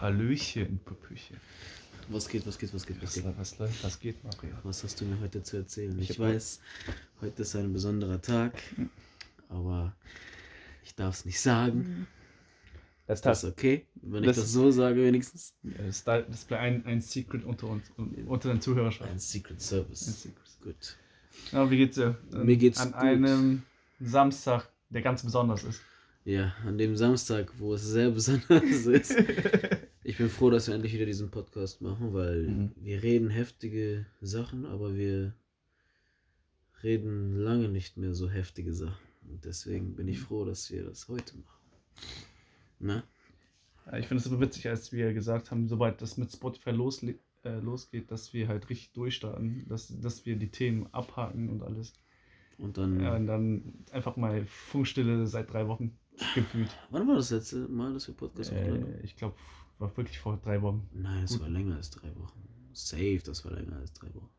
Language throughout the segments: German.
Hallöchen, Püppchen. Was geht, was geht, was geht, was geht? Was läuft, was geht, Mario? Was hast du mir heute zu erzählen? Ich, Ich weiß, heute ist ein besonderer Tag, aber ich darf es nicht sagen. Das, Das ist okay, wenn ich Das- das so sage wenigstens. das, das bleibt ein, ein Secret unter uns, unter den Zuhörern. Ein Secret Ein Service. Secret. Gut. Ja, wie geht's dir? Mir geht's An gut. einem Samstag, der ganz besonders ist. Ja, an dem Samstag, wo es sehr besonders ist. Ich bin froh, dass wir endlich wieder diesen Podcast machen, weil Mhm. wir reden heftige Sachen, aber wir reden lange nicht mehr so heftige Sachen. Und deswegen bin ich froh, dass wir das heute machen. Na? Ich finde es aber witzig, als wir gesagt haben, sobald das mit Spotify losle äh, losgeht, dass wir halt richtig durchstarten, dass, dass wir die Themen abhaken und alles. Und dann, Ja, und dann einfach mal Funkstille seit drei Wochen gefühlt. wann war das letzte Mal, dass wir Podcast? Äh, ich glaube, war wirklich vor drei Wochen. Nein, es war länger als drei Wochen. Safe, das war länger als drei Wochen.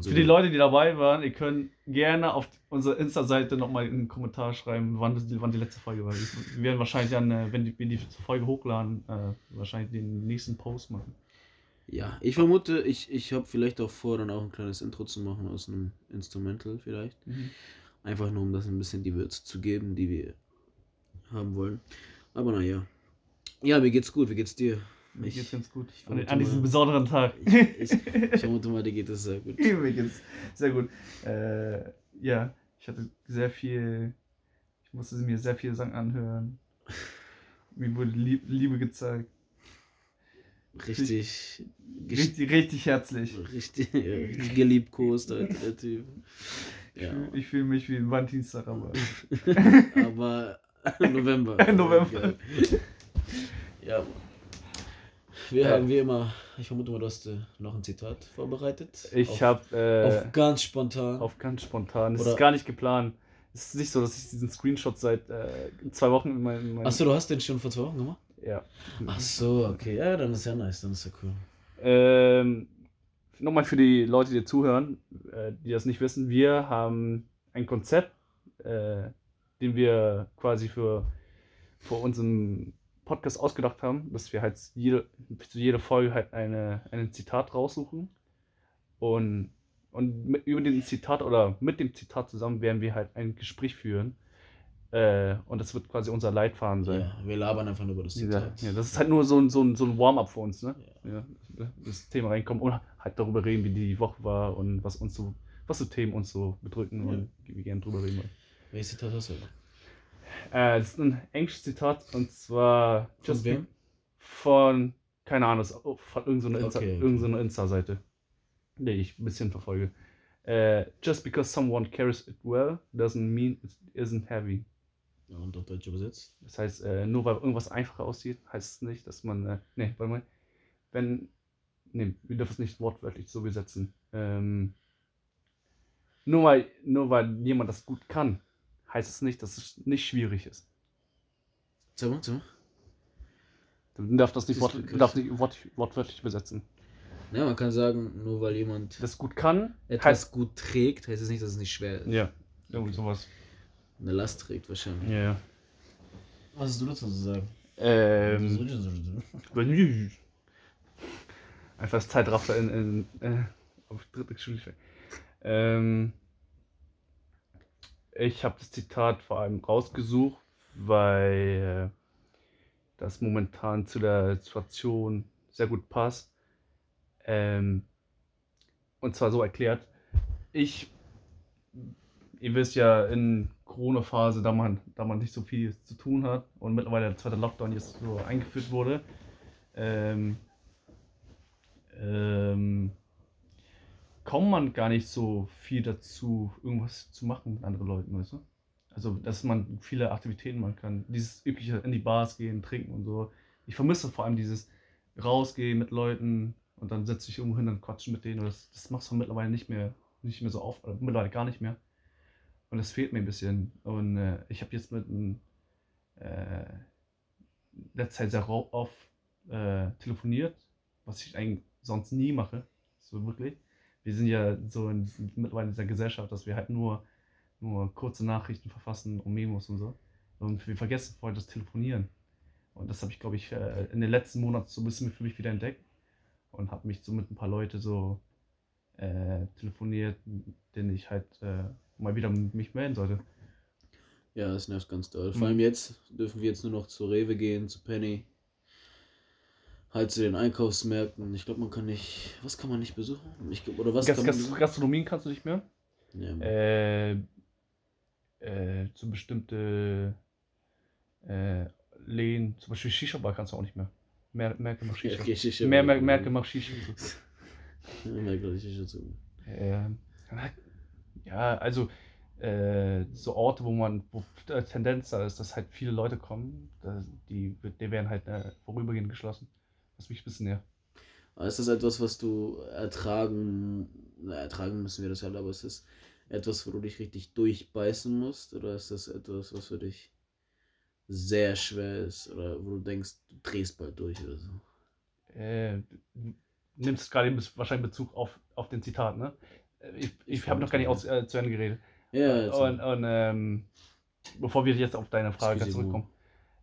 Für die Leute, die dabei waren, ihr könnt gerne auf unserer Insta-Seite nochmal einen Kommentar schreiben, wann, das, wann die letzte Folge war. Wir werden wahrscheinlich dann, äh, wenn die, wenn die Folge hochladen, äh, wahrscheinlich den nächsten Post machen. Ja, ich vermute, ich, ich habe vielleicht auch vor, dann auch ein kleines Intro zu machen aus einem Instrumental vielleicht. Einfach nur, um das ein bisschen die Würze zu geben, die wir haben wollen. Aber naja. Ja, mir geht's gut. Wie geht's dir? Mir Ich- geht's ganz gut. ich An, an diesem besonderen Tag. Ich, ich, ich vermute mal, dir geht es sehr gut. Mir geht's sehr gut. Äh, ja, ich hatte sehr viel, ich musste mir sehr viele Sachen anhören. Mir wurde Lieb Liebe gezeigt. Richtig, Richtig, richtig herzlich. richtig, ja, geliebkost, der Typ. Ich Ja, fühle ich fühl mich wie ein Valentinstag, aber. aber November. November. Ja, Mann. Wir Ja. haben wie immer, ich vermute mal, du hast äh, noch ein Zitat vorbereitet. Ich Auf- habe äh, Auf ganz spontan. auf ganz spontan. Es Oder- ist gar nicht geplant. Es ist nicht so, dass ich diesen Screenshot seit äh, zwei Wochen in meinem. In meinem Achso, du hast den schon vor zwei Wochen gemacht? Ja. Ach so, okay. Ja, dann ist ja nice, dann ist ja cool. Ähm, Nochmal für die Leute, die zuhören, äh, die das nicht wissen, wir haben ein Konzept, äh, den wir quasi für, für unseren Podcast ausgedacht haben, dass wir halt jede, zu jeder Folge halt eine, ein Zitat raussuchen und, und mit, über den Zitat oder mit dem Zitat zusammen werden wir halt ein Gespräch führen äh, und das wird quasi unser Leitfaden sein. Ja, wir labern einfach nur über das Zitat. ja, das ist halt nur so ein, so ein, so ein Warm-up für uns, ne? Ja. Ja, das Thema reinkommen und halt darüber reden, wie die Woche war und was uns so, was so Themen uns so bedrücken Ja. und wie wir gerne drüber reden wollen. Welches Zitat hast du? Äh, das ist ein englisches Zitat und zwar Von wem? von, keine Ahnung, ist von irgendeiner Insta, Okay, okay. irgendeiner Insta-Seite, die ich ein bisschen verfolge. Äh, just because someone carries it well doesn't mean it isn't heavy. Ja, und auf Deutsch übersetzt. Das heißt, äh, nur weil irgendwas einfacher aussieht, heißt es nicht, dass man. Äh, nee, warte mal. Wenn. Nee, wir dürfen es nicht wortwörtlich so übersetzen. Ähm, nur, weil, nur weil jemand das gut kann, heißt es nicht, dass es nicht schwierig ist. Sag mal. Du darfst das nicht, Das wort, darfst nicht wort, wortwörtlich übersetzen. Ja, man kann sagen, nur weil jemand Das gut kann, etwas heißt. gut trägt, heißt es nicht, dass es nicht schwer ist. Ja, irgendwie sowas. Eine Last trägt wahrscheinlich. Ja, ja. Was hast du dazu zu sagen? Ähm, Einfach das Zeitraffer in, in, äh, auf dritte Geschwindigkeit. Ähm, ich habe das Zitat vor allem rausgesucht, weil das momentan zu der Situation sehr gut passt. Ähm, und zwar so erklärt, ich, ihr wisst ja, in Corona-Phase, da man, da man nicht so viel zu tun hat und mittlerweile der zweite Lockdown jetzt so eingeführt wurde, ähm, ähm, kommt man gar nicht so viel dazu, irgendwas zu machen mit anderen Leuten, weißt du? Also, dass man viele Aktivitäten machen kann. Dieses übliche in die Bars gehen, trinken und so. Ich vermisse vor allem dieses rausgehen mit Leuten und dann setze ich irgendwo hin und quatschen mit denen. Das, das machst du mittlerweile nicht mehr, nicht mehr so oft, oder mittlerweile gar nicht mehr. Und das fehlt mir ein bisschen. Und äh, ich habe jetzt mit einem äh, letzter Zeit sehr rau- oft äh, telefoniert, was ich eigentlich sonst nie mache. So wirklich. Wir sind ja so in, mittlerweile in dieser Gesellschaft, dass wir halt nur, nur kurze Nachrichten verfassen und Memos und so. Und wir vergessen vorher das Telefonieren. Und das habe ich, glaube ich, äh, in den letzten Monaten so ein bisschen für mich wieder entdeckt. Und habe mich so mit ein paar Leuten so äh, telefoniert, denen ich halt äh, mal wieder mich melden sollte. Ja, das nervt ganz doll. Vor allem jetzt dürfen wir jetzt nur noch zu Rewe gehen, zu Penny. Halt zu den Einkaufsmärkten. Ich glaube, man kann nicht. Was kann man nicht besuchen? Ich, oder was Gast kann besuchen? Gastronomien kannst du nicht mehr. Ja. Äh, äh, zu bestimmte äh, Läden, zum Beispiel Shisha-Bar kannst du auch nicht mehr. Mer Merke macht Shisha. Okay, Shisha Mer Bar. Mer Merke macht Shisha. Ja, Merke Shisha zu. Ähm, ja, also äh, so Orte, wo man, wo Tendenz da ist, dass halt viele Leute kommen, die, die werden halt äh, vorübergehend geschlossen. Was mich ein bisschen. Aber ist das etwas, was du ertragen, na, ertragen müssen wir das halt, aber ist das etwas, wo du dich richtig durchbeißen musst? Oder ist das etwas, was für dich sehr schwer ist? Oder wo du denkst, du drehst bald durch oder so? Äh, du nimmst gerade wahrscheinlich Bezug auf, auf den Zitat, ne? Ich, ich habe noch gar nicht aus, äh, zu Ende geredet. Ja, jetzt- Und, und ähm, bevor wir jetzt auf deine Frage zurückkommen.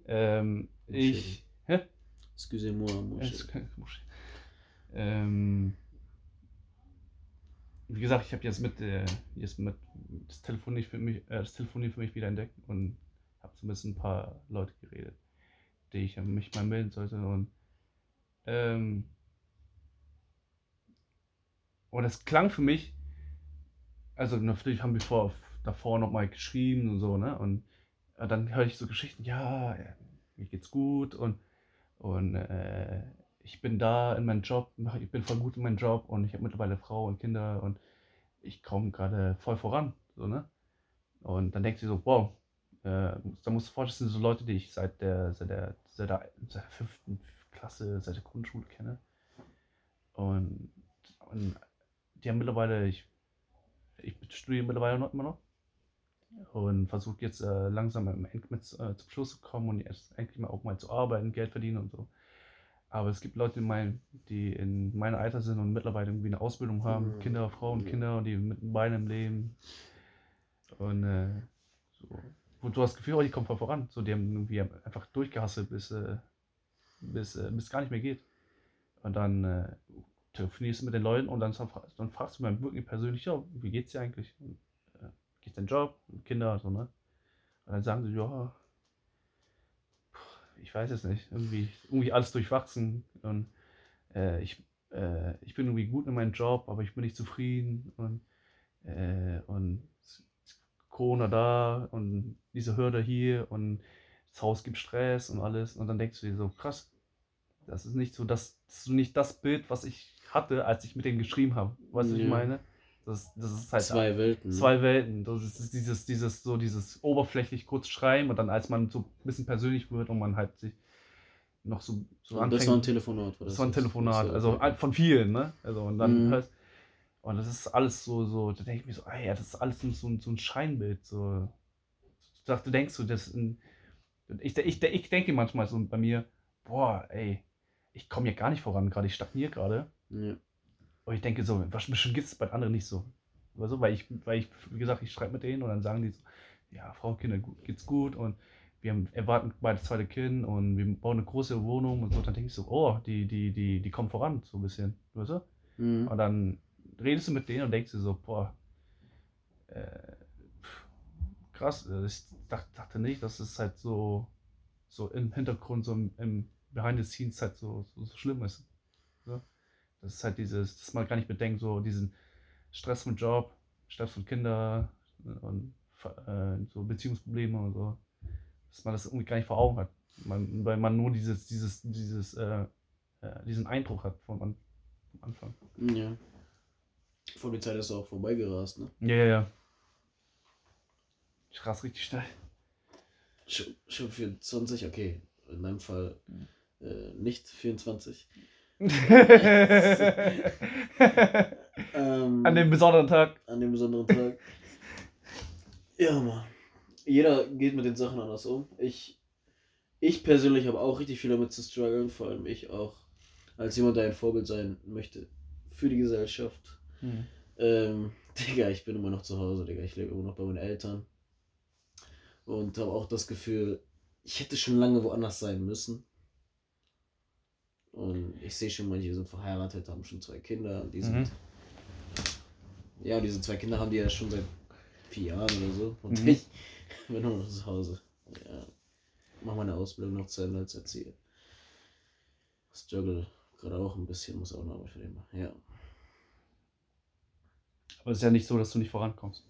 Ähm, ich. Hä? Excusez-moi, mon. Ähm, wie gesagt, ich habe jetzt mit, äh, jetzt mit das Telefonieren für mich, äh, das Telefonieren für mich wieder entdeckt und habe so ein paar Leute geredet, die ich mich mal melden sollte und ähm, und es klang für mich, also natürlich haben wir vor, davor noch mal geschrieben und so, ne? Und äh, dann höre ich so Geschichten, ja, mir geht's gut und, und äh, ich bin da in meinem Job, ich bin voll gut in meinem Job und ich habe mittlerweile Frau und Kinder und ich komme gerade voll voran, so, ne? Und dann denkst du so, wow, äh, da musst du vorstellen, das sind so Leute, die ich seit der, seit der, seit der, seit der fünften Klasse, seit der Grundschule kenne. Und, und die haben mittlerweile, ich, ich studiere mittlerweile noch immer noch und versuche jetzt äh, langsam im End mit äh, zum Schluss zu kommen und jetzt endlich mal auch mal zu arbeiten, Geld verdienen und so. Aber es gibt Leute, in mein, die in meinem Alter sind und mittlerweile irgendwie eine Ausbildung haben, Mhm. Kinder, Frauen, Ja. Kinder und die mit beiden im Leben. Und äh, so. Wo du hast das Gefühl, oh, die kommen voll voran. So, die haben irgendwie einfach durchgehasselt, bis, äh, bis, äh, bis es gar nicht mehr geht. Und dann äh, telefonierst du mit den Leuten und dann, dann fragst du mal wirklich persönlich, ja, wie geht's dir eigentlich? Und, äh, geht's dein Job? Kinder, so, ne? Und dann sagen sie, ja, ich weiß es nicht, irgendwie, irgendwie alles durchwachsen und äh, ich, äh, ich bin irgendwie gut in meinem Job, aber ich bin nicht zufrieden und, äh, und Corona da und diese Hürde hier und das Haus gibt Stress und alles und dann denkst du dir so, krass, das ist nicht so das, das ist nicht das Bild, was ich hatte, als ich mit denen geschrieben habe. Weißt du, was ich meine? Das, das ist halt Zwei Welten. ne? zwei Welten. Das ist dieses, dieses, so dieses oberflächlich kurz schreiben und dann als man so ein bisschen persönlich wird und man halt sich noch so, so Und das war ein Telefonat. das war ein Telefonat, Das also von vielen, ne? Also und dann Mhm. hörst und das ist alles so, so, da denke ich mir so, ah ja, das ist alles so, ein- so ein Scheinbild, so. Du dacht- Du denkst so, das ein, ich, ich, ich denke manchmal so bei mir, boah, ey, ich komme hier gar nicht voran, gerade ich stagniere gerade. ja. Und ich denke so, was bestimmt gibt es bei anderen nicht so. Oder so, weil ich, weil ich, wie gesagt, ich schreibe mit denen und dann sagen die so, ja, Frau und Kinder geht's gut und wir haben, erwarten beide zweite Kind und wir bauen eine große Wohnung und so. Dann denke ich so, oh, die, die, die, die kommen voran, so ein bisschen. Weißt du? Mhm. Und dann redest du mit denen und denkst dir so, boah, äh, pff, krass, äh, ich dachte, dachte nicht, dass es halt so, so im Hintergrund, so im, im Behind the Scenes halt so, so, so schlimm ist. So. Das ist halt dieses, dass man gar nicht bedenkt, so diesen Stress vom Job, Stress von Kindern und äh, so Beziehungsprobleme und so, dass man das irgendwie gar nicht vor Augen hat. Man, weil man nur dieses, dieses, dieses, äh, äh, diesen Eindruck hat von an, am Anfang. Ja. Vor die Zeit ist auch vorbeigerast, ne? Ja, ja, ja. Ich ras richtig schnell. Schon, schon 24, okay. In meinem Fall äh, nicht 24. Ähm, An dem besonderen Tag. an dem besonderen Tag. ja, Mann. Jeder geht mit den Sachen anders um. Ich, ich persönlich habe auch richtig viel damit zu strugglen, vor allem ich auch. Als jemand, der ein Vorbild sein möchte für die Gesellschaft. Hm. Ähm, Digga, ich bin immer noch zu Hause, Digga. Ich lebe immer noch bei meinen Eltern. Und habe auch das Gefühl, ich hätte schon lange woanders sein müssen. Und ich sehe schon, manche sind verheiratet, haben schon zwei Kinder. Die sind. Mhm. Ja, diese zwei Kinder haben die ja schon seit vier Jahren oder so. Und mhm. ich bin nur noch zu Hause. Ja. Mach meine Ausbildung noch zu Ende als Erzieher. Struggle gerade auch ein bisschen, muss auch noch Arbeit für den machen. Ja. Aber es ist ja nicht so, dass du nicht vorankommst.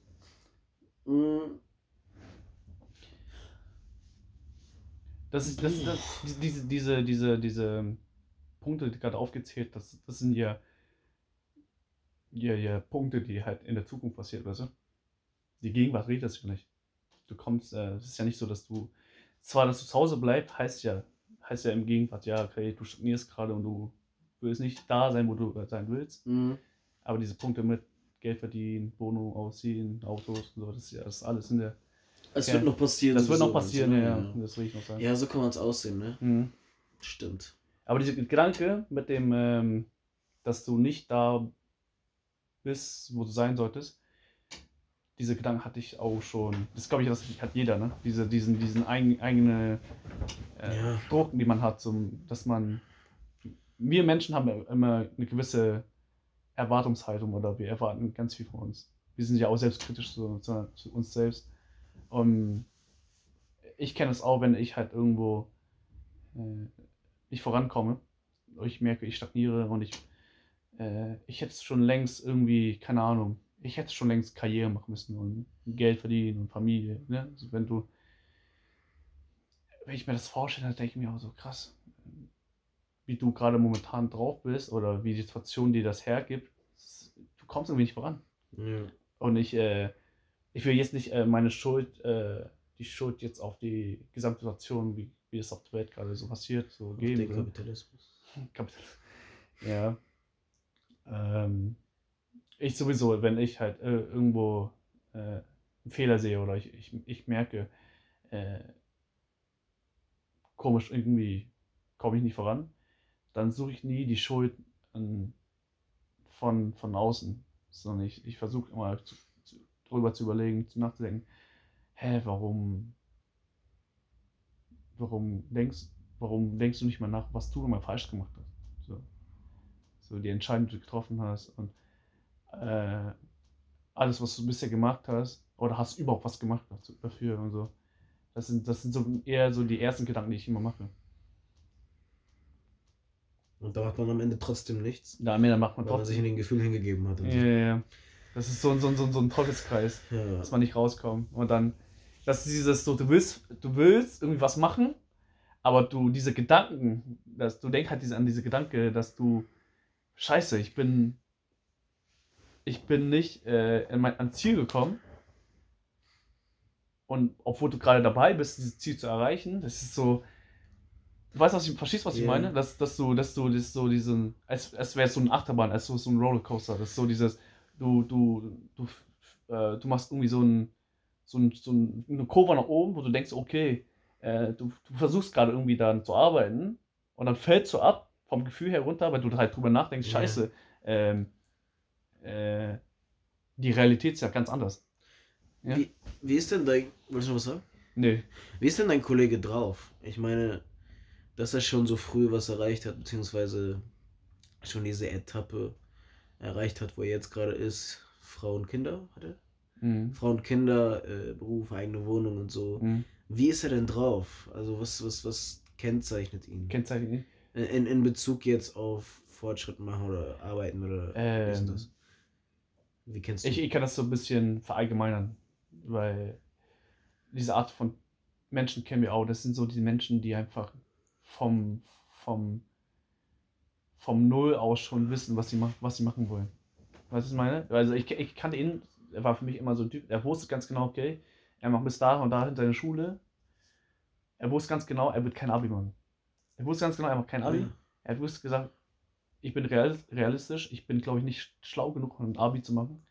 Mhm. Das ist, das, das, diese, diese, diese, diese Punkte, die gerade aufgezählt, das, das sind ja, ja, ja Punkte, die halt in der Zukunft passieren, weißt du? Die Gegenwart redet das ja nicht. Du kommst, äh, es ist ja nicht so, dass du, zwar, dass du zu Hause bleibst, heißt ja, heißt ja im Gegenwart, ja, okay, du stagnierst gerade und du willst nicht da sein, wo du sein willst. Mhm. Aber diese Punkte mit Geld verdienen, Wohnung ausziehen, Autos und so, das ist ja das alles in der. Es ja, wird noch passieren. Das wird noch passieren, ja, ja, Das will ich noch sagen. Ja, so kann man es aussehen, ne? Mhm. Stimmt. Aber dieser Gedanke mit dem, ähm, dass du nicht da bist, wo du sein solltest, diese Gedanken hatte ich auch schon. Das glaube ich, das hat jeder, ne? Diese, diesen, diesen ein, eigene äh, ja. Druck, die man hat, zum, dass man. Wir Menschen haben immer eine gewisse Erwartungshaltung oder wir erwarten ganz viel von uns. Wir sind ja auch selbstkritisch zu, zu, zu uns selbst. Und ich kenne es auch, wenn ich halt irgendwo äh, nicht vorankomme. Ich merke, ich stagniere und ich, äh, ich hätte es schon längst irgendwie, keine Ahnung, ich hätte schon längst Karriere machen müssen und Geld verdienen und Familie. Ne? Also wenn du, wenn ich mir das vorstelle, dann denke ich mir auch so krass, wie du gerade momentan drauf bist oder wie die Situation dir das hergibt, du kommst irgendwie nicht voran. Ja. Und ich, äh, ich will jetzt nicht äh, meine Schuld, äh, die Schuld jetzt auf die Gesamtsituation, wie, wie es auf der Welt gerade so passiert, so geben. Den Kapitalismus. Kapitalismus. Ja. Ähm, ich sowieso, wenn ich halt äh, irgendwo äh, einen Fehler sehe oder ich, ich, ich merke, äh, komisch, irgendwie komme ich nicht voran, dann suche ich nie die Schuld an, von, von außen, sondern ich, ich versuche immer zu, zu, drüber zu überlegen, zu nachzudenken, hä, warum, warum denkst, warum denkst du nicht mal nach, was du mal falsch gemacht hast? So, so die Entscheidung, die du getroffen hast und äh, alles, was du bisher gemacht hast, oder hast du überhaupt was gemacht dafür und so. Das sind, das sind so eher so die ersten Gedanken, die ich immer mache. Und da macht man am Ende trotzdem nichts. Da am Ende macht man weil trotzdem. man sich in den Gefühl hingegeben hat. Ja, ja, ja. Das ist so, so, so, so ein Teufelskreis, ja. dass man nicht rauskommt. Und dann, das ist dieses so, du willst, du willst irgendwie was machen, aber du diese Gedanken, dass du denkst halt an diese Gedanke, dass du, scheiße, ich bin ich bin nicht äh, in mein, ans Ziel gekommen. Und obwohl du gerade dabei bist, dieses Ziel zu erreichen, das ist so. Du weißt, was ich verstehst, was yeah. ich meine? Dass, dass du, dass du, dass so diesen, als, als wäre es so ein Achterbahn, als so, so ein Rollercoaster. Das ist so dieses, du, du, du, äh, du machst irgendwie so, ein, so, ein, so eine Kurve nach oben, wo du denkst, okay, äh, du, du versuchst gerade irgendwie dann zu arbeiten und dann fällst du ab vom Gefühl her runter, weil du halt drüber nachdenkst, yeah. scheiße, ähm, äh, die Realität ist ja ganz anders. Ja? Wie, wie ist denn dein. Wolltest du was sagen? Nee. Wie ist denn dein Kollege drauf? Ich meine, dass er schon so früh was erreicht hat, beziehungsweise schon diese Etappe erreicht hat, wo er jetzt gerade ist. Frau und Kinder hat er? Mhm. Frau und Kinder, äh, Beruf, eigene Wohnung und so. Mhm. Wie ist er denn drauf? Also was, was, was kennzeichnet ihn? Kennzeichnet ihn? In, in Bezug jetzt auf Fortschritt machen oder arbeiten oder ähm, ist das? Wie kennst du? Ich, ich kann das so ein bisschen verallgemeinern, weil diese Art von Menschen kennen wir auch. Das sind so die Menschen, die einfach vom, vom, vom Null aus schon wissen, was sie, mach, was sie machen wollen. Weißt du, was ich meine? Also ich, ich kannte ihn, er war für mich immer so ein Typ, er wusste ganz genau, okay, er macht bis da und da in seine Schule. Er wusste ganz genau, er wird kein Abi machen. Er wusste ganz genau, er macht kein Abi. Ja. Er hat wusste gesagt, ich bin realistisch, ich bin, glaube ich, nicht schlau genug, um ein Abi zu machen.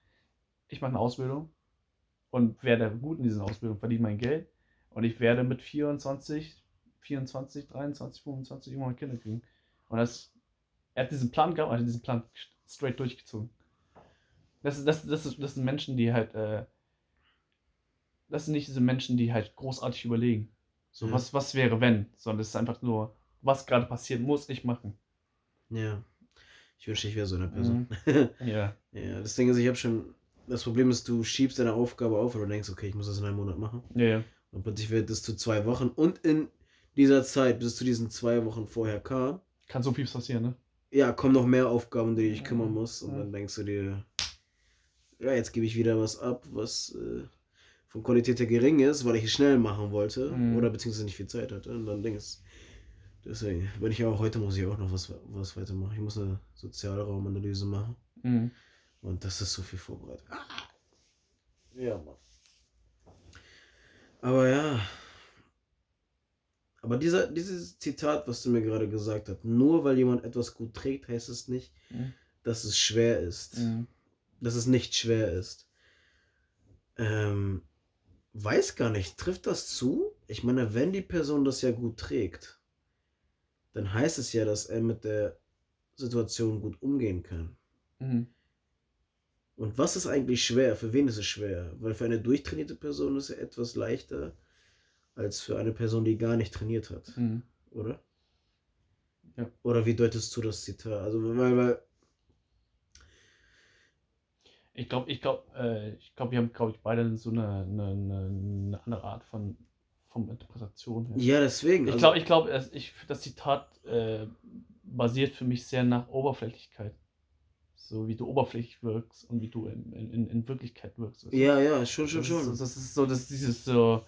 Ich mache eine Ausbildung und werde gut in dieser Ausbildung, verdiene mein Geld und ich werde mit 24, 24, 23, 25 irgendwann Kinder kriegen. Und das, er hat diesen Plan gehabt, er hat diesen Plan straight durchgezogen. Das, das, das, ist, das sind Menschen, die halt, äh, das sind nicht diese Menschen, die halt großartig überlegen. So, Ja. was, was wäre, wenn? Sondern es ist einfach nur, was gerade passiert, muss ich machen. Ja. Ich wünschte, ich wäre so eine Person. Ja. ja, das Ding ist, ich habe schon. Das Problem ist, du schiebst deine Aufgabe auf und du denkst, okay, ich muss das in einem Monat machen. Ja, ja. Und plötzlich wird es zu zwei Wochen. Und in dieser Zeit, bis es zu diesen zwei Wochen vorher kam, Kann so viel passieren, ne? ja, kommen noch mehr Aufgaben, die du dich kümmern musst. Und Ja. dann denkst du dir, ja, jetzt gebe ich wieder was ab, was äh, von Qualität her gering ist, weil ich es schnell machen wollte. Mhm. Oder beziehungsweise nicht viel Zeit hatte. Und dann denkst deswegen, wenn ich auch heute muss ich auch noch was, was weitermachen. Ich muss eine Sozialraumanalyse machen. Mhm. Und das ist so viel vorbereitet. Ah! Ja, Mann. Aber ja. Aber dieser, dieses Zitat, was du mir gerade gesagt hast, nur weil jemand etwas gut trägt, heißt es nicht, Mhm. dass es schwer ist. Mhm. Dass es nicht schwer ist. Ähm, weiß gar nicht, trifft das zu? Ich meine, wenn die Person das ja gut trägt, dann heißt es ja, dass er mit der Situation gut umgehen kann. Mhm. Und was ist eigentlich schwer? Für wen ist es schwer? Weil für eine durchtrainierte Person ist es etwas leichter als für eine Person, die gar nicht trainiert hat, Mhm. oder? Ja. Oder wie deutest du das Zitat? Also, weil, weil Ich glaube, ich glaube, äh, ich glaube, wir haben, glaube ich, beide so eine, eine, eine, andere Art von, von Interpretation. her. ja, deswegen. Ich also- glaube, ich glaube, ich, das Zitat äh, basiert für mich sehr nach Oberflächlichkeit. So wie du oberflächlich wirkst und wie du in, in, in- Wirklichkeit wirkst. du? Ja, ja, schon, schon, schon. Das ist so, das ist dieses so.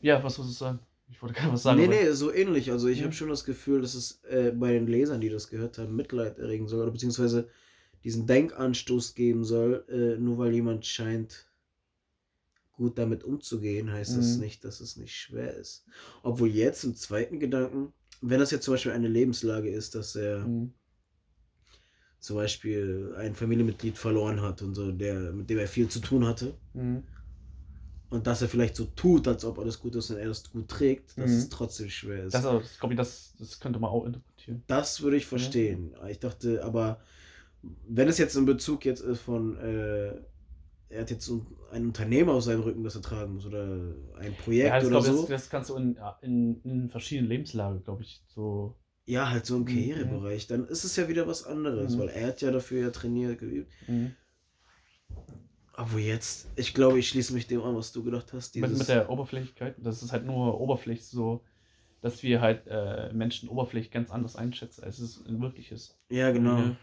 Ja, was sollst du sagen? Ich wollte gerade was sagen. nee, nee, so ähnlich. Also ich Ja. habe schon das Gefühl, dass es äh, bei den Lesern, die das gehört haben, Mitleid erregen soll, oder beziehungsweise diesen Denkanstoß geben soll, äh, nur weil jemand scheint gut damit umzugehen, heißt das Mhm. nicht, dass es nicht schwer ist. Obwohl jetzt im zweiten Gedanken, wenn das jetzt zum Beispiel eine Lebenslage ist, dass er Mhm. zum Beispiel ein Familienmitglied verloren hat und so, der, mit dem er viel zu tun hatte, Mhm. und dass er vielleicht so tut, als ob alles gut ist und er das gut trägt, dass Mhm. es trotzdem schwer ist. Das, aber, das, ich, das, das könnte man auch interpretieren. Das würde ich verstehen. Ich dachte, aber wenn es jetzt in Bezug jetzt ist von, äh, er hat jetzt ein Unternehmer auf seinem Rücken, das er tragen muss, oder ein Projekt Ja, das, oder glaub, so. das, das kannst du in, in, in verschiedenen Lebenslagen, glaube ich, so. ja, halt so im Mhm. Karrierebereich. Dann ist es ja wieder was anderes, Mhm. weil er hat ja dafür ja trainiert, geübt. Mhm. Aber jetzt, ich glaube, ich schließe mich dem an, was du gedacht hast. Mit, mit der Oberflächlichkeit, das ist halt nur oberflächlich so, dass wir halt äh, Menschen oberflächlich ganz anders einschätzen, als es wirklich ist. ja, genau. Ja.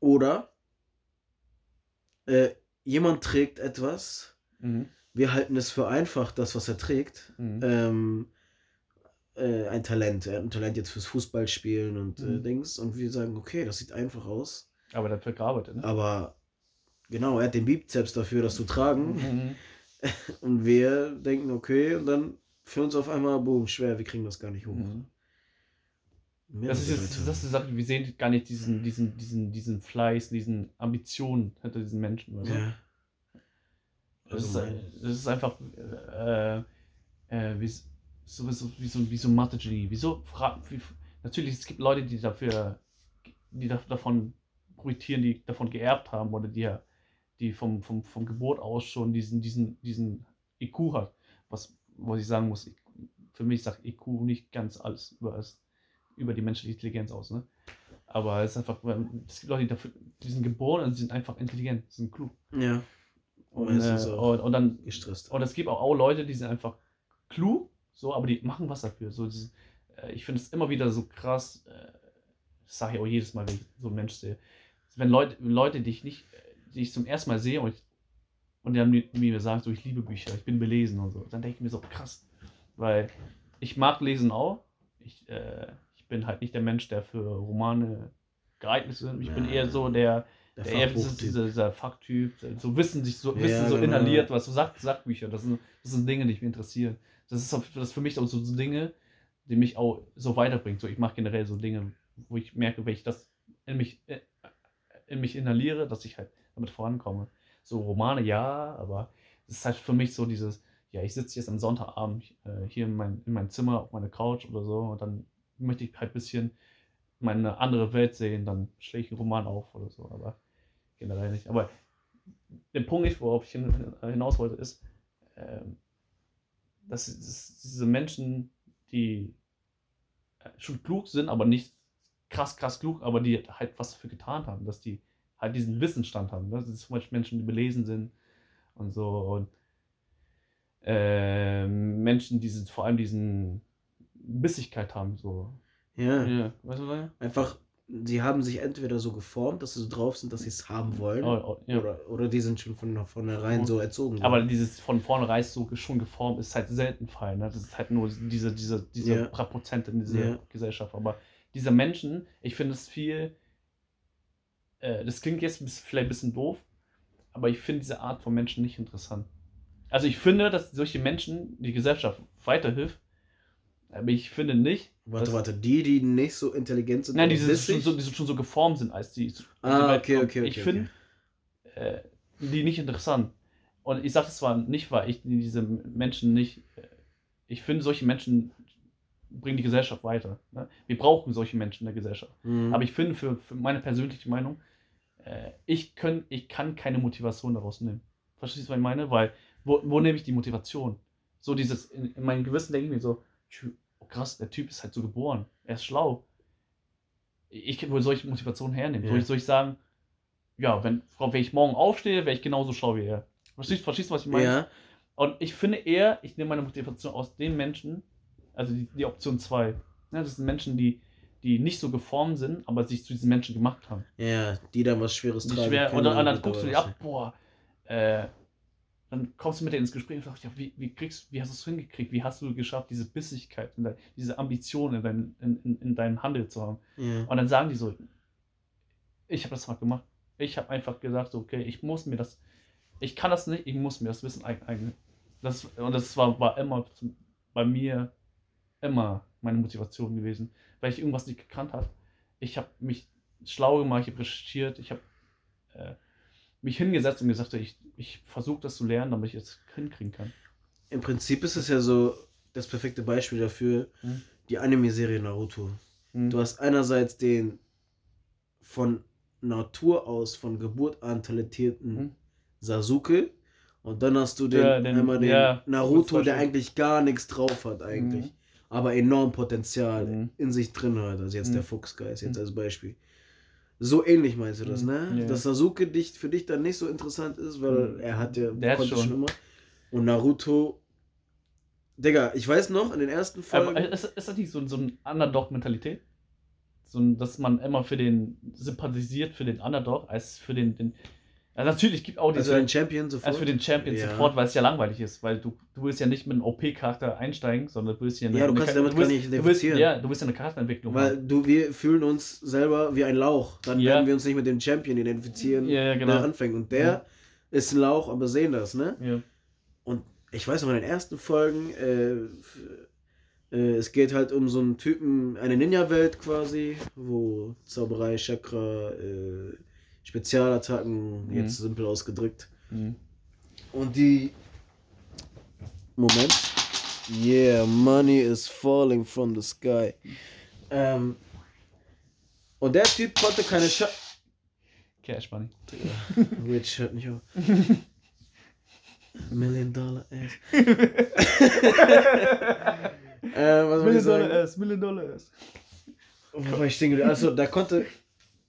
Oder äh, jemand trägt etwas, Mhm. wir halten es für einfach, das, was er trägt. Mhm. ähm, äh, ein Talent. Er hat ein Talent jetzt fürs Fußballspielen und äh, Mhm. Dings. Und wir sagen, okay, das sieht einfach aus. Aber dafür gearbeitet, ne? Aber genau, er hat den Bizeps dafür, das zu tragen. Mhm. Und wir denken, okay, und dann für uns auf einmal, boom, schwer, wir kriegen das gar nicht hoch. Mhm. Das ist, jetzt, das ist die Sache, wir sehen gar nicht diesen, diesen, diesen, diesen Fleiß, diesen Ambitionen hinter diesen Menschen. Du? ja. Das, ist, das ist einfach äh, äh, wie, so, wie, so, wie so ein Mathe-Genie. Wieso? Wie, natürlich, es gibt Leute, die dafür, die da, davon profitieren, die davon geerbt haben oder die, ja- die vom, vom, vom Geburt aus schon diesen, diesen, diesen IQ hat. Was, was ich sagen muss, für mich sagt IQ nicht ganz alles über, alles über die menschliche Intelligenz aus. Ne? Aber es ist einfach, es gibt Leute, die dafür, die sind geboren und sind einfach intelligent, sind klug. Ja, Und, äh, Meistens auch. und, und dann gestresst. und es gibt auch, auch Leute, die sind einfach klug, so, aber die machen was dafür. So, dieses, äh, ich finde es immer wieder so krass, äh, das sage ich auch jedes Mal, wenn ich so einen Mensch sehe. Wenn Leute, Leute die ich nicht, äh, die ich zum ersten Mal sehe und, ich, und die haben mir die mir sagen, so, ich liebe Bücher, ich bin belesen und so, dann denke ich mir so, krass. Weil ich mag lesen auch. Ich, äh, ich bin halt nicht der Mensch, der für Romane geeignet ist. Ich bin Ja. eher so der, Der der eher dieser, dieser Fachtyp, so Wissen sich so, Ja, Wissen so genau. inhaliert, was du sagst, Sachbücher, das sind, das sind Dinge, die mich interessieren. Das ist, auch- das für mich auch so, so Dinge, die mich auch so weiterbringen. So, ich mache generell so Dinge, wo ich merke, wenn ich das in mich, äh, in mich inhaliere, dass ich halt damit vorankomme. So Romane, ja, aber es ist halt für mich so dieses, ja, ich sitze jetzt am Sonntagabend äh, hier in, mein, in meinem Zimmer auf meiner Couch oder so und dann möchte ich halt ein bisschen meine andere Welt sehen, dann schläge ich einen Roman auf oder so, aber generell nicht. Aber der Punkt, worauf ich hin, hinaus wollte, ist, ähm, dass, dass diese Menschen, die äh, schon klug sind, aber nicht krass, krass klug, aber die halt was dafür getan haben, dass die halt diesen Wissensstand haben. Ne? Das sind zum Beispiel Menschen, die belesen sind und so. Und äh, Menschen, die sind, vor allem diesen Bissigkeit haben, so. Ja. ja. Weißt du, was Einfach, sie haben sich entweder so geformt, dass sie so drauf sind, dass sie es haben wollen, oh, oh, ja. oder, oder die sind schon von vornherein so erzogen. Aber worden. dieses von vornherein so schon geformt ist halt selten Fall. Ne? Das ist halt nur diese, diese, diese ja. paar Prozent in dieser ja. Gesellschaft. Aber diese Menschen, ich finde es viel, äh, das klingt jetzt vielleicht ein bisschen doof, aber ich finde diese Art von Menschen nicht interessant. Also ich finde, dass solche Menschen die Gesellschaft weiterhilft, aber ich finde nicht. Warte, warte, die, die nicht so intelligent sind. Nein, die, sind schon so, die schon so geformt sind, als die. Ah, okay, okay, okay. Ich finde okay. äh, die nicht interessant. Und ich sage es zwar nicht, weil ich diese Menschen nicht. Äh, ich finde, solche Menschen bringen die Gesellschaft weiter. Ne? Wir brauchen solche Menschen in der Gesellschaft. Mhm. Aber ich finde, für, für meine persönliche Meinung, äh, ich, können, ich kann keine Motivation daraus nehmen. Verstehst du, was ich meine? Weil, wo, wo nehme ich die Motivation? So dieses, in, in meinem Gewissen denke ich mir so, krass, der Typ ist halt so geboren. Er ist schlau. Ich, wo soll ich Motivation hernehmen? Soll, ich, soll ich sagen, ja, wenn, wenn ich morgen aufstehe, wäre ich genauso schlau wie er. Verstehst, verstehst du, was ich meine? Ja. Und ich finde eher, ich nehme meine Motivation aus den Menschen, also die, die Option 2. Ja, das sind Menschen, die, die nicht so geformt sind, aber sich zu diesen Menschen gemacht haben. Ja, die dann was Schweres tragen. Schwer, und dann, dann guckst du dir ab, boah, äh, dann kommst du mit denen ins Gespräch und sagst, ja, wie, wie, kriegst, wie hast du es hingekriegt? Wie hast du geschafft, diese Bissigkeit, diese Ambition in, dein, in, in, in deinem Handel zu haben? Ja. Und dann sagen die so, ich habe das mal gemacht. Ich habe einfach gesagt, so, okay, ich muss mir das, ich kann das nicht, ich muss mir das Wissen eignen. Das, und das war, war immer bei mir immer meine Motivation gewesen, weil ich irgendwas nicht gekannt habe. Ich habe mich schlau gemacht, ich habe recherchiert, ich habe äh, mich hingesetzt und gesagt, ich, ich versuche das zu lernen, damit ich es hinkriegen kann. Im Prinzip ist es ja so das perfekte Beispiel dafür, hm. die Anime-Serie Naruto. Hm. Du hast einerseits den von Natur aus, von Geburt an talentierten hm. Sasuke und dann hast du den, ja, den, einmal den ja, Naruto, der eigentlich gar nichts drauf hat eigentlich, hm. aber enorm Potenzial hm. in sich drin hat. Also jetzt der hm. Fuchsgeist, jetzt als Beispiel. So ähnlich meinst du das, mhm. ne? Ja. Dass Sasuke dich, für dich dann nicht so interessant ist, weil mhm. er hat ja Der konnte schon. schon immer. Und Naruto. Digga, ich weiß noch, in den ersten Folgen. Aber ist, ist das nicht so, so eine Underdog-Mentalität? So, dass man immer für den sympathisiert für den Underdog, als für den, den also natürlich gibt auch diese. Als für den Champion sofort. Als für den Champion ja. sofort, weil es ja langweilig ist, weil du, du willst ja nicht mit einem OP-Charakter einsteigen, sondern du willst ja eine. Ja, du kannst damit du willst, gar nicht identifizieren. ja, du willst ja eine Charakterentwicklung Weil du, wir fühlen uns selber wie ein Lauch. Dann ja. werden wir uns nicht mit dem Champion identifizieren, ja, genau. der anfängt. Und der ja. ist ein Lauch, aber sehen das, ne? Ja. Und ich weiß noch, in den ersten Folgen, äh, äh, es geht halt um so einen Typen, eine Ninja-Welt quasi, wo Zauberei, Chakra, äh, Spezialattacken, mhm. jetzt simpel ausgedrückt. Mhm. Und die. Moment. Yeah, money is falling from the sky. Ähm, und der Typ konnte keine Sch Cash Money. Rich hört nicht auf. Million Dollar Ass. äh, was Million Dollar Ass, Million Dollar Ass. Wo ich denke, also da konnte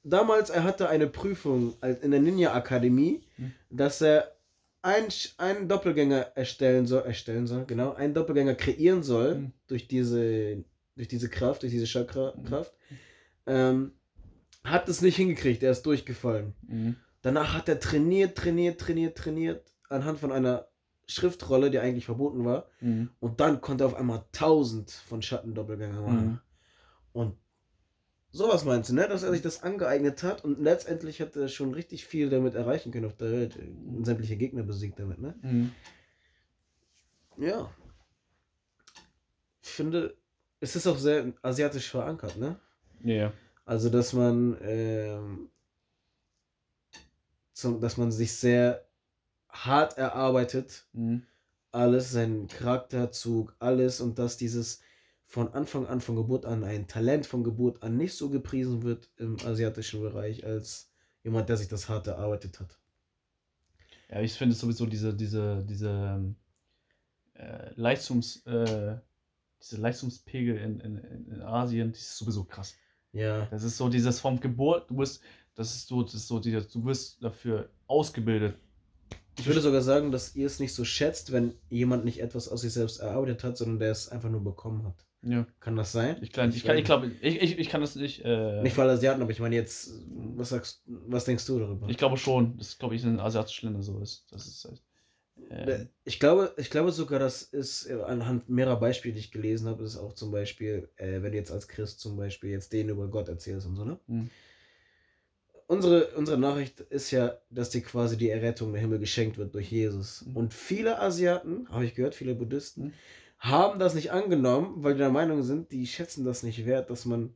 damals, er hatte eine Prüfung in der Ninja-Akademie, hm. dass er einen, einen Doppelgänger erstellen soll, erstellen soll, genau, einen Doppelgänger kreieren soll hm. durch diese, durch diese Kraft, durch diese Chakra-Kraft. Hm. Ähm, hat es nicht hingekriegt, er ist durchgefallen. Mhm. Danach hat er trainiert, trainiert, trainiert, trainiert, anhand von einer Schriftrolle, die eigentlich verboten war. Mhm. Und dann konnte er auf einmal 1000 von Schattendoppelgänger machen. Mhm. Und Sowas meinst du, ne? Dass er sich das angeeignet hat und letztendlich hat er schon richtig viel damit erreichen können auf der Welt. Und sämtliche Gegner besiegt damit, ne? Mhm. Ja. Ich finde, es ist auch sehr asiatisch verankert, ne? Ja. Yeah. Also, dass man, ähm, zum, dass man sich sehr hart erarbeitet, mhm. alles, seinen Charakterzug, alles und dass dieses von Anfang an, von Geburt an, ein Talent von Geburt an nicht so gepriesen wird im asiatischen Bereich als jemand, der sich das hart erarbeitet hat. Ja, ich finde sowieso diese, diese, diese, ähm, Leistungs, äh, diese Leistungspegel in, in, in Asien, die ist sowieso krass. Ja. Das ist so dieses vom Geburt, du wirst, das ist so, das ist so dieses, du wirst dafür ausgebildet. Ich würde sogar sagen, dass ihr es nicht so schätzt, wenn jemand nicht etwas aus sich selbst erarbeitet hat, sondern der es einfach nur bekommen hat. Ja. Kann das sein? Ich, kann, ich, kann, ich glaube, ich, ich, ich kann das nicht. Äh, Nicht für alle Asiaten, aber ich meine jetzt, was sagst, was denkst du darüber? ich glaube schon, das glaube ich in asiatischen Ländern so ist. Das ist halt, äh, Ich glaube, ich glaube sogar, das ist äh, anhand mehrerer Beispiele, die ich gelesen habe, ist auch zum Beispiel, äh, wenn du jetzt als Christ zum Beispiel jetzt denen über Gott erzählst und so, ne? Mhm. Unsere, unsere Nachricht ist ja, dass dir quasi die Errettung der Himmel geschenkt wird durch Jesus. Mhm. Und viele Asiaten, habe ich gehört, viele Buddhisten, Mhm. Haben das nicht angenommen, weil die der Meinung sind, die schätzen das nicht wert, dass man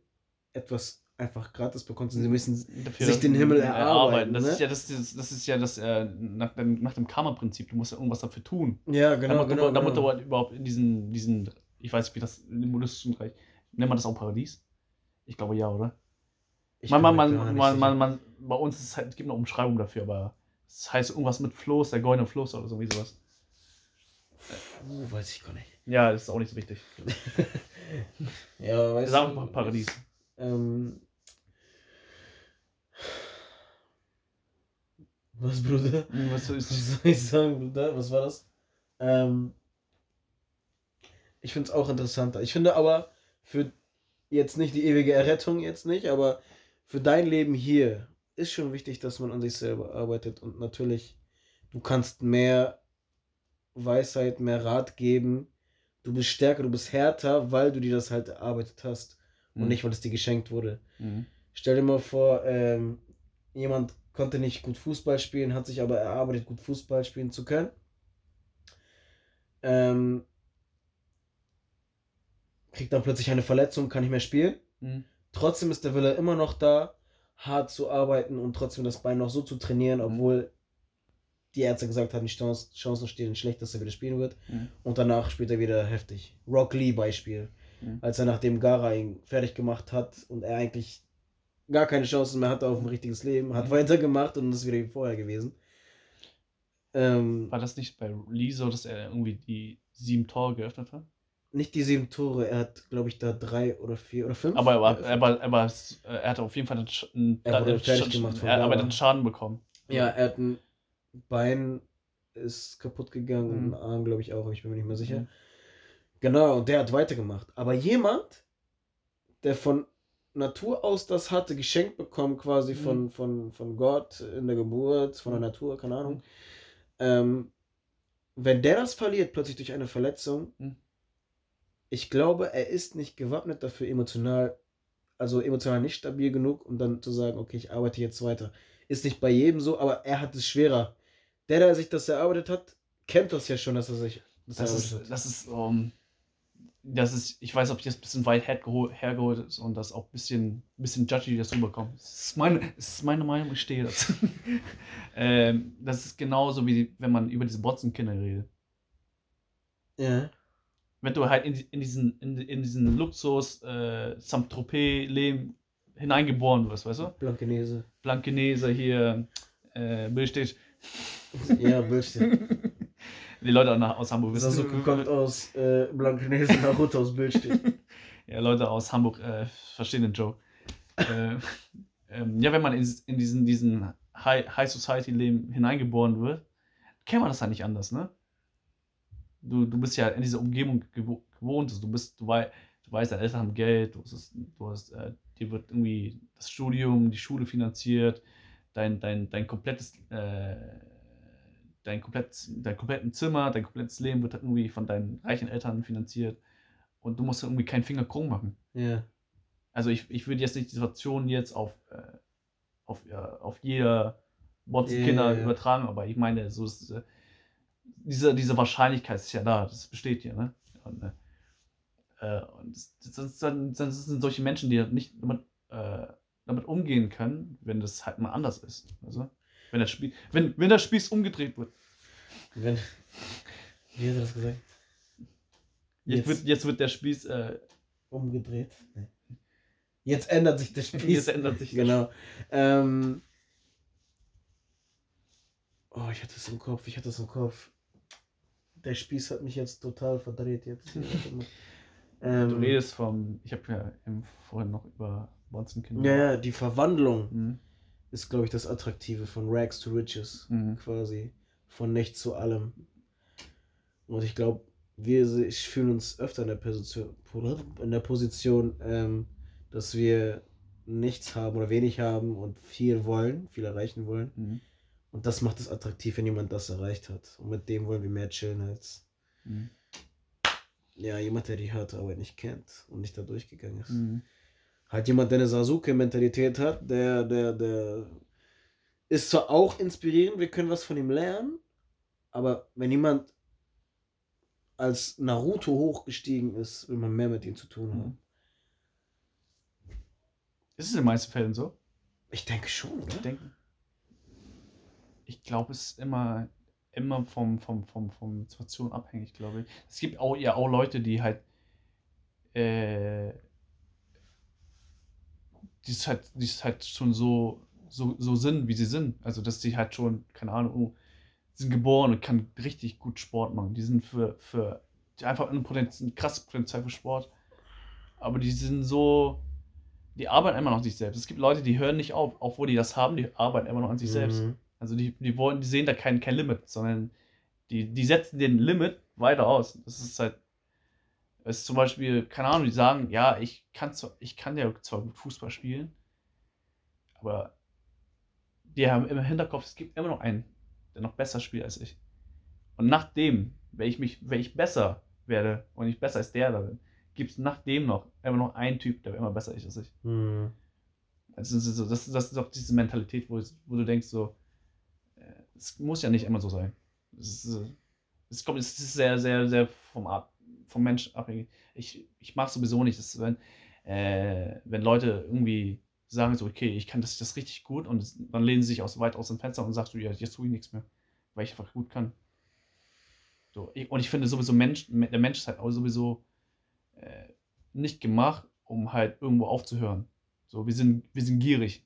etwas einfach gratis bekommt. Sie müssen dafür sich den Himmel erarbeiten. Das ne? ist ja das, das, das ist ja das äh, nach dem, nach dem Karma-Prinzip. Du musst ja irgendwas dafür tun. ja, genau, damit, genau, du, damit genau. du halt überhaupt in diesen, diesen, ich weiß nicht, wie das im buddhistischen Bereich, nennt man das auch Paradies? Ich glaube ja, oder? Ich man, man, man, man, man, man, bei uns ist es halt, es gibt eine Umschreibung dafür, aber es heißt irgendwas mit Floß, der goldene Floß oder so wie sowas. Uh, weiß ich gar nicht. Ja, das ist auch nicht so wichtig. Ja, weißt Sag du, mal Paradies. Ähm, was, Bruder? Hm, Was ist Was soll ich sagen, Bruder? Was war das? Ähm, ich finde es auch interessanter. Ich finde aber für jetzt nicht die ewige Errettung, jetzt nicht, aber für dein Leben hier ist schon wichtig, dass man an sich selber arbeitet und natürlich, du kannst mehr Weisheit, mehr Rat geben. Du bist stärker, du bist härter, weil du dir das halt erarbeitet hast und Mhm. nicht, weil es dir geschenkt wurde. Mhm. Stell dir mal vor, ähm, jemand konnte nicht gut Fußball spielen, hat sich aber erarbeitet, gut Fußball spielen zu können. Ähm, kriegt dann plötzlich eine Verletzung, kann nicht mehr spielen. Mhm. Trotzdem ist der Wille immer noch da, hart zu arbeiten und trotzdem das Bein noch so zu trainieren, obwohl die Ärzte gesagt haben, die Chance, Chancen stehen schlecht, dass er wieder spielen wird. Mhm. Und danach spielt er wieder heftig. Rock Lee Beispiel. Mhm. Als er nachdem Gara ihn fertig gemacht hat und er eigentlich gar keine Chancen mehr hatte auf ein richtiges Leben, hat Mhm. weitergemacht und ist wieder wie vorher gewesen. Ähm, War das nicht bei Lee so, dass er irgendwie die sieben Tore geöffnet hat? nicht die sieben Tore, er hat, glaube ich, da drei oder vier oder fünf. Aber er, war, er, war, er, war, er hatte auf jeden Fall einen, einen, einen fertig Sch- gemacht von aber Gara. einen Schaden bekommen. Ja, er hat ein Bein ist kaputt gegangen Mhm. Arm, glaube ich, auch, aber ich bin mir nicht mehr sicher. Mhm. Genau, und der hat weitergemacht. Aber jemand, der von Natur aus das hatte, geschenkt bekommen, quasi Mhm. von, von, von Gott in der Geburt, von der Mhm. Natur, keine Ahnung. Mhm. Ähm, wenn der das verliert, plötzlich durch eine Verletzung, Mhm. ich glaube, er ist nicht gewappnet dafür emotional, also emotional nicht stabil genug, um dann zu sagen, okay, ich arbeite jetzt weiter. Ist nicht bei jedem so, aber er hat es schwerer. Der, der sich das erarbeitet hat, kennt das ja schon, dass er sich das, Das erarbeitet ist, hat. das ist, um, das ist, ich weiß, ob ich das ein bisschen weit hergeholt, hergeholt ist und das auch ein bisschen, bisschen judgy das rüberkommt. Das ist meine, das ist meine Meinung, ich stehe dazu. ähm, das ist genauso wie wenn man über diese Botzenkinder redet. Ja. Wenn du halt in, in diesen, in, in diesen Luxus, äh, Saint-Tropez-Leben hineingeboren wirst, weißt du? Blankenese. Blankenese hier, äh, Billstedt. Ja, Bildstedt. Die Leute nach- aus Hamburg wissen. Sasuke kommt aus äh, Blankenese, Naruto aus Bildstedt. Ja, Leute aus Hamburg äh, verstehen den Joke. äh, ähm, ja, wenn man in, in diesen, diesen High, High Society Leben hineingeboren wird, kennt man das halt nicht anders, ne? Du, du bist ja in dieser Umgebung gewo gewohnt, du bist, du, wei du weißt, deine Eltern haben Geld, du hast, du hast äh, dir wird irgendwie das Studium, die Schule finanziert, dein, dein, dein komplettes, äh, dein, komplett, dein kompletten Zimmer, dein komplettes Leben wird irgendwie von deinen reichen Eltern finanziert und du musst irgendwie keinen Finger krumm machen. Ja. Also ich, ich würde jetzt nicht die Situation jetzt auf, äh, auf, äh, auf jeder Botzenkinder Ja, ja, ja. übertragen, aber ich meine, so ist, äh, diese, diese Wahrscheinlichkeit ist ja da, das besteht hier, ne? Und, äh, äh, und das, das, dann, dann sind solche Menschen, die halt nicht damit, äh, damit umgehen können, wenn das halt mal anders ist. Also, wenn, das Spiel, wenn, wenn das Spieß umgedreht wird. Wenn, wie hat er das gesagt? Jetzt, Jetzt. wird, jetzt wird der Spieß, äh, Umgedreht? Nee. Jetzt ändert sich der Spieß. jetzt ändert sich Genau. Ähm, oh, ich hatte es im Kopf, ich hatte es im Kopf. der Spieß hat mich jetzt total verdreht jetzt. ähm, du redest vom, ich habe ja vorhin noch über Bonzenkinder. Ja, ja, die Verwandlung mhm. Ist, glaube ich, das Attraktive von Rags to Riches, mhm. quasi. Von nichts zu allem. Und ich glaube, wir ich fühlen uns öfter in der Position, in der Position ähm, dass wir nichts haben oder wenig haben und viel wollen, viel erreichen wollen. Mhm. Und das macht es attraktiv, wenn jemand das erreicht hat. Und mit dem wollen wir mehr chillen als mhm. ja, jemand, der die harte Arbeit nicht kennt und nicht da durchgegangen ist. Mhm. Halt jemand, der eine Sasuke-Mentalität hat, der, der, der ist zwar auch inspirierend, wir können was von ihm lernen, aber wenn jemand als Naruto hochgestiegen ist, will man mehr mit ihm zu tun haben. Ist es in den meisten Fällen so? Ich denke schon, oder? Ich denke. Ich glaube, es ist immer, immer vom, vom, vom, vom Situation abhängig, glaube ich. Es gibt auch ja auch Leute, die halt äh, die es halt, die es halt schon so, so, so sind, wie sie sind. Also, dass die halt schon, keine Ahnung, oh, sind geboren und kann richtig gut Sport machen. Die sind für, für die einfach ein, Potenzial, ein krasses Potenzial für Sport. Aber die sind so, die arbeiten immer noch an sich selbst. Es gibt Leute, die hören nicht auf, obwohl die das haben, die arbeiten immer noch an sich mhm. selbst. Also die, die wollen, die sehen da kein, kein Limit, sondern die, die setzen den Limit weiter aus. Das ist halt, ist zum Beispiel, keine Ahnung, die sagen, ja, ich kann zwar, ich kann ja zwar gut Fußball spielen, aber die haben im Hinterkopf, es gibt immer noch einen, der noch besser spielt als ich. Und nachdem, wenn ich mich, wenn ich besser werde und ich besser als der da bin, gibt es nachdem noch immer noch einen Typ, der immer besser ist als ich. Mhm. Also das, ist so, das, das ist doch diese Mentalität, wo, wo du denkst, so, äh, es muss ja nicht immer so sein. Es ist, es kommt, es ist sehr, sehr, sehr vom, vom Mensch abhängig. Ich, ich mag sowieso nicht, dass wenn, äh, wenn Leute irgendwie sagen so, okay, ich kann das, das richtig gut und dann lehnen sie sich aus, weit aus dem Fenster und sagst du, ja, jetzt tue ich nichts mehr, weil ich einfach gut kann. So, und ich finde sowieso, Mensch, der Mensch ist halt auch sowieso äh, nicht gemacht, um halt irgendwo aufzuhören. So, wir sind, wir sind gierig.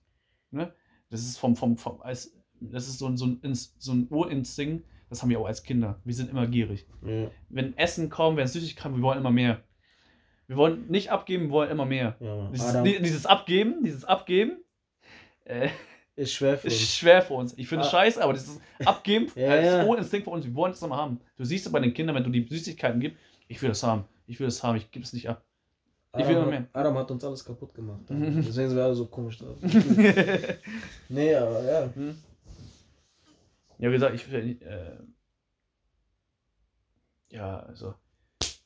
Ne? Das ist vom, vom, vom als, das ist so, so, ein, so ein Urinstinkt, das haben wir auch als Kinder. Wir sind immer gierig. Ja. Wenn Essen kommt, wenn süchtig kommt, wir wollen immer mehr. Wir wollen nicht abgeben, wir wollen immer mehr. Ja, dieses, dieses, Abgeben, dieses Abgeben, äh, ist schwer für uns. Ist schwer für uns. Ich finde es ah. scheiße, aber dieses Abgeben ja, als ja. Urinstinkt für uns. Wir wollen es immer haben. Du siehst es bei den Kindern, wenn du die Süßigkeiten gibst, ich will das haben ich will es haben, ich gebe es nicht ab. Ich Adam, will noch mehr. Adam hat uns alles kaputt gemacht. Deswegen sind wir alle so komisch drauf. nee, aber ja. Hm. Ja, wie gesagt, ich äh, ja, also.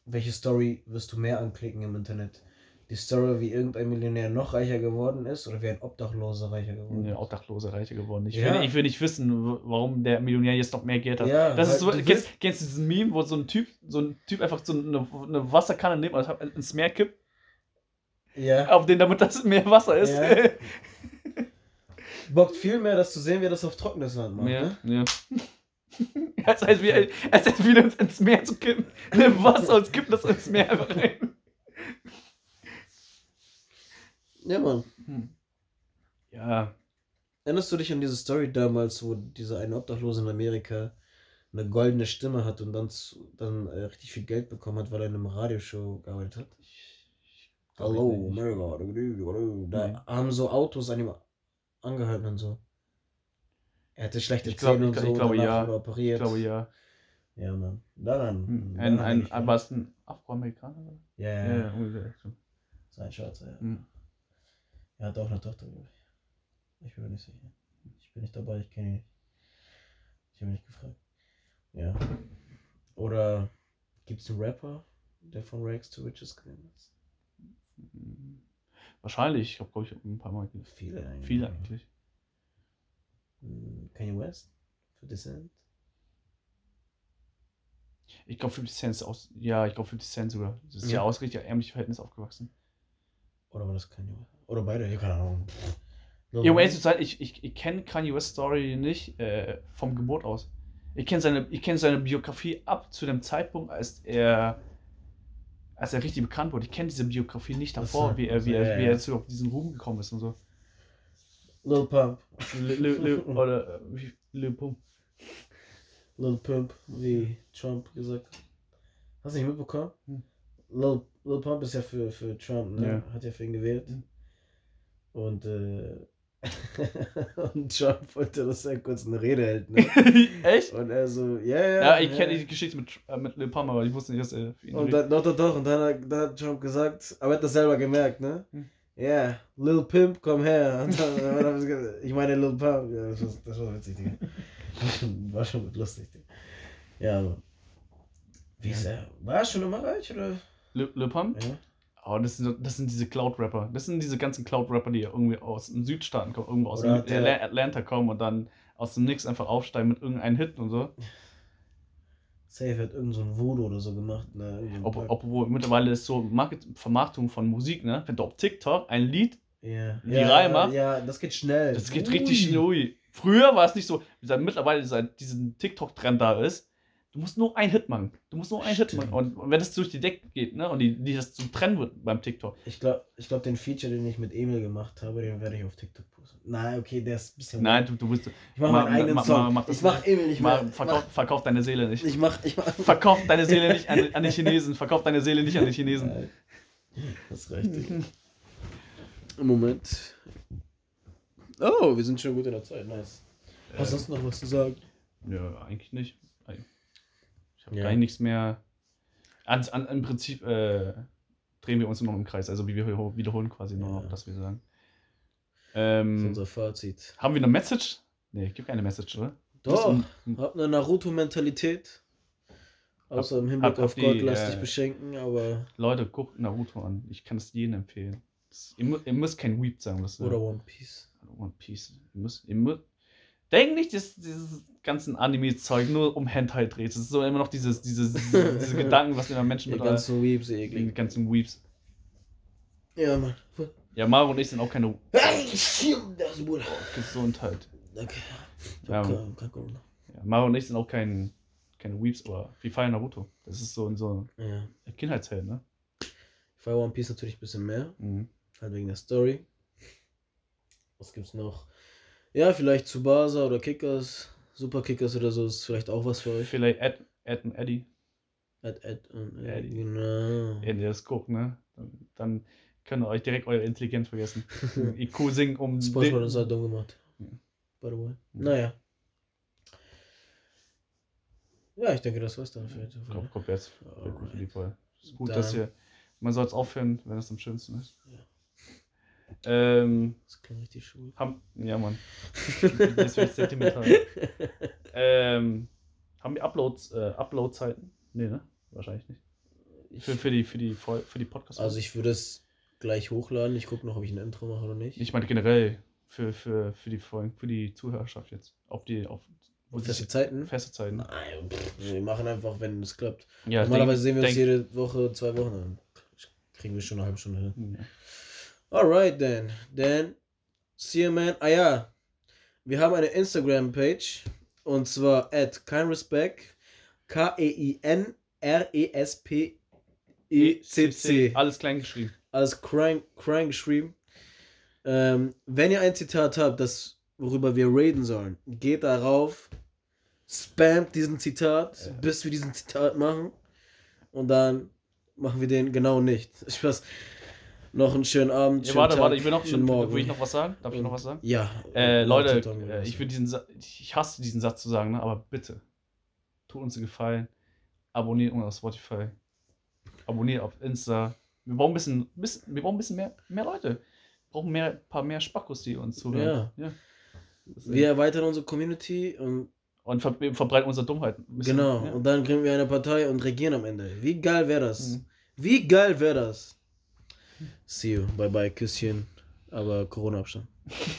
Welche Story wirst du mehr anklicken im Internet? die Story, wie irgendein Millionär noch reicher geworden ist oder wie ein Obdachloser reicher geworden ist? Ein Obdachloser reicher geworden. Ich, ja. will, ich will nicht wissen, warum der Millionär jetzt noch mehr Geld hat. Ja, das ist so, kennst, kennst du diesen Meme, wo so ein Typ, so ein Typ einfach so eine, eine Wasserkanne nimmt und ins Meer kippt? Ja. Auf den, damit das mehr Wasser ist. Ja. Bockt viel mehr, das zu sehen, wie das auf trockenes Land macht. Ja, ne? ja. als, als, wie, als, als wieder ins Meer zu kippen. Wasser und kippen das ins Meer einfach rein. Ja, Mann. Hm. Ja. Erinnerst du dich an diese Story damals, wo dieser eine Obdachlose in Amerika eine goldene Stimme hat und dann, dann äh, richtig viel Geld bekommen hat, weil er in einem Radioshow gearbeitet hat? Hallo, America. Da haben so Autos an ihm angehalten und so. Er hatte schlechte glaub, Zähne und so. Ich glaube, ja. Operiert. Ich glaube, ja. Ja, Mann. Daran. Hm. Ein, ein, ein, war es ein Afroamerikaner? Ja, ja. ja, ja. Sein Schwarzer, ja. Hm. Er hat auch eine Tochter, glaube ich. Ich bin mir nicht sicher. Ich bin nicht dabei, ich kenne ihn nicht. Ich habe nicht gefragt. Ja. Oder gibt es einen Rapper, der von Rags to Riches gegangen ist? Wahrscheinlich, ich habe glaube ich ein paar Mal. Viele eigentlich. Viele eigentlich. Hm, Kanye West? Für Descent? Ich glaube 50 Cent ist aus. Ja, ich glaube 50 Cent sogar. Das ist ja, ja aus richtig ärmlichen Verhältnis aufgewachsen. Oder war das Kanye West? Oder beide, ja, keine Ahnung. Ja, um ehrlich zu sein, ich, ich, ich kenne Kanye West Story nicht äh, vom Geburt aus. Ich kenne seine, kenn seine Biografie ab zu dem Zeitpunkt, als er, als er richtig bekannt wurde. Ich kenne diese Biografie nicht davor, wie er, wie er, wie er zu auf diesen Ruhm gekommen ist und so. Lil Pump. Oder äh, Lil Pump. Lil Pump, wie Trump gesagt hat. Hast du nicht mitbekommen? Hm. Lil, Lil Pump ist ja für, für Trump, ne? Ja. Hat ja für ihn gewählt. Hm. Und, äh, und Trump wollte, dass er kurz eine Rede hält, ne? Echt? Und er so, ja, ja. Ja, ich kenne die Geschichte mit, äh, mit Lil Pump, aber ich wusste nicht, dass er für ihn Und dann, doch, doch, doch. Und dann hat, dann hat Trump gesagt, aber er hat das selber gemerkt, ne? Hm. Ja, yeah, Lil Pimp, komm her. Dann, ich meine Lil Pump. Ja, das war, das war witzig, Digga. War schon, lustig, Digga. Ja, aber. Wie ist er? War er schon immer reich, oder? Lil, Lil Pump? Ja. Oh, das sind, das sind diese Cloud-Rapper. Das sind diese ganzen Cloud-Rapper, die irgendwie aus den Südstaaten kommen, irgendwo aus Oder der- Atlanta kommen und dann aus dem Nix einfach aufsteigen mit irgendeinem Hit und so. Safe hat irgend so ein Voodoo oder so gemacht, ne? Ob, obwohl mittlerweile ist so Market Vermarktung von Musik, ne? Wenn du auf TikTok ein Lied, ja. viral ja, macht. Ja, das geht schnell. das geht Ui. richtig schnell. Früher war es nicht so, mittlerweile seit diesem TikTok-Trend da ist, du musst nur einen Hit machen. Du musst nur einen Hit Stimmt. machen. Und, und wenn das durch die Decke geht, ne? Und die, die das zum Trend wird beim TikTok. Ich glaube, ich glaub, den Feature, den ich mit Emil gemacht habe, den werde ich auf TikTok posten. Nein, okay, der ist ein bisschen. Nein, du, du bist. Ich mach Ma- meinen eigenen ma- Song. ma- mach das ich mach Emil nicht Mal, mehr. verkauf, verkauf deine Seele nicht. Ich mach, ich mach. Verkauf deine Seele nicht an, an die Chinesen. Verkauf deine Seele nicht an die Chinesen. Nein. Das ist richtig. Moment. Oh, wir sind schon gut in der Zeit. Nice. Hast du sonst noch was zu sagen? Ja, eigentlich nicht. Habe Ja. gar nichts mehr. An, an, Im Prinzip äh, drehen wir uns nur noch im Kreis. Also wir wiederholen quasi nur noch, dass wir sagen. Das ist Ähm, unser Fazit. haben wir eine Message? Nee, gibt keine Message, oder? Doch, um- hab eine Naruto-Mentalität. Außer im Hinblick hab- auf hab Gott, die, lass äh, dich beschenken, aber. Leute, guckt Naruto an. Ich kann es jedem empfehlen. Das, ihr, ihr müsst kein Weep sein. Das, Oder One Piece. One Piece. Ihr müsst, ihr müsst, denk nicht, dass dieses ganzen Anime-Zeug nur um Hentai dreht. Es ist so immer noch dieses, dieses, diese, Gedanken, was wir Menschen Die mit ganzen Weeps, eklig. ganzen Weeps. Ja, Mann. Ja, Maro und ich sind auch keine das ist Bruder. Gesundheit. Danke. Ja, Kein- kein Corona. Ja, Maro und ich sind auch kein, keine Weeps, aber wir feiern Naruto. Das ist so, so Ja. ein Kindheitsheld, ne? Ich feiere One Piece natürlich ein bisschen mehr. Mhm. Halt wegen der Story. Was gibt's noch? Ja, vielleicht Tsubasa oder Kickers. Super Kickers oder so ist vielleicht auch was für euch. Vielleicht Ed, Ed und Eddie, Ed, Ed und Eddie. Eddie. Genau. wenn ihr das guckt, ne? Dann, dann könnt ihr euch direkt eure Intelligenz vergessen. IQ singen um. SpongeBob den- ist halt dumm gemacht. Ja. By the way. Ja. Naja. Ja, ich denke, das war's dann für heute. Kommt, kommt jetzt. Gut, dass ihr. Man soll es aufhören, wenn es am schönsten ist. Ja. Ähm, Das klingt richtig schwul. haben, ja, Mann. Das wird sentimental. ähm, haben wir Uploads, äh, Upload-Zeiten? Nee, ne? Wahrscheinlich nicht. Ich, Für, für die, für die, für die Podcast. also ich würde es gleich hochladen. Ich gucke noch, ob ich ein Intro mache oder nicht. ich meine generell für, für, für die Folgen, für die Zuhörerschaft jetzt. Auf die, auf Und feste Zeiten? feste Zeiten. Nein, pff, wir machen einfach, wenn es klappt. Ja, Normalerweise sehen denk- wir uns denk- jede Woche, zwei Wochen. Dann kriegen wir schon eine halbe Stunde hin. Ja. Alright then. Then, see you man. Ah ja, wir haben eine Instagram-Page und zwar at keinrespect. E K-E-I-N-R-E-S-P-E-C-C. Alles klein geschrieben. Alles crank geschrieben. Ähm, wenn ihr ein Zitat habt, das, worüber wir reden sollen, geht darauf, spamt diesen Zitat, Ja. bis wir diesen Zitat machen. Und dann machen wir den genau nicht. Spaß. Noch einen schönen Abend. Ja, schönen warte, Tag, warte, ich will noch, schönen Morgen. will ich noch was sagen? Darf ich noch was sagen? Ja. Äh, laut Leute, äh, ich würde diesen Sa ich hasse diesen Satz zu sagen, ne? aber bitte, tut uns einen Gefallen, abonniert uns auf Spotify, abonniert auf Insta. Wir brauchen ein bisschen, bisschen wir brauchen ein bisschen mehr, mehr Leute. Wir brauchen mehr, paar mehr Spackos, die uns zuhören. Ja. Deswegen. Wir erweitern unsere Community und und ver verbreiten unsere Dummheit. ein bisschen, genau. Ja. Und dann kriegen wir eine Partei und regieren am Ende. Wie geil wäre das? Mhm. Wie geil wäre das? See you. Bye bye. Küsschen. Aber Corona-Abstand.